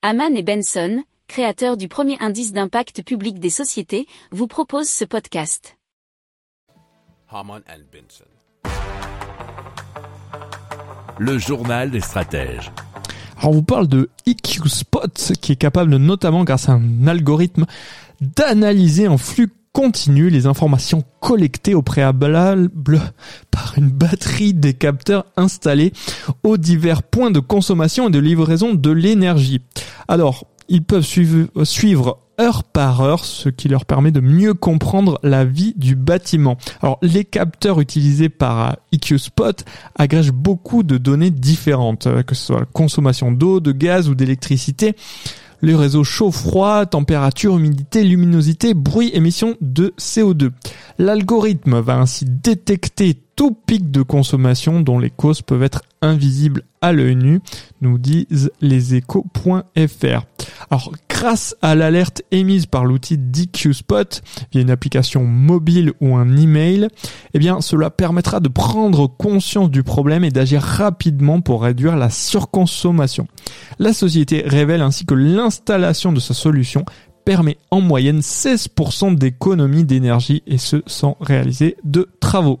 Haman et Benson, créateurs du premier indice d'impact public des sociétés, vous proposent ce podcast. Haman and Benson. Le journal des stratèges. Alors on vous parle de EQ Spot qui est capable notamment grâce à un algorithme d'analyser en flux continu les informations collectées au préalable par une batterie des capteurs installés aux divers points de consommation et de livraison de l'énergie. Alors, ils peuvent suivre, heure par heure, ce qui leur permet de mieux comprendre la vie du bâtiment. Alors, les capteurs utilisés par EQ Spot agrègent beaucoup de données différentes, que ce soit la consommation d'eau, de gaz ou d'électricité les réseaux chaud-froid, température, humidité, luminosité, bruit, émission de CO2. L'algorithme va ainsi détecter tout pic de consommation dont les causes peuvent être invisibles à l'œil nu, nous disent les échos.fr. grâce à l'alerte émise par l'outil DQ Spot via une application mobile ou un email, eh bien, cela permettra de prendre conscience du problème et d'agir rapidement pour réduire la surconsommation. La société révèle ainsi que l'installation de sa solution permet en moyenne 16% d'économie d'énergie et ce sans réaliser de travaux.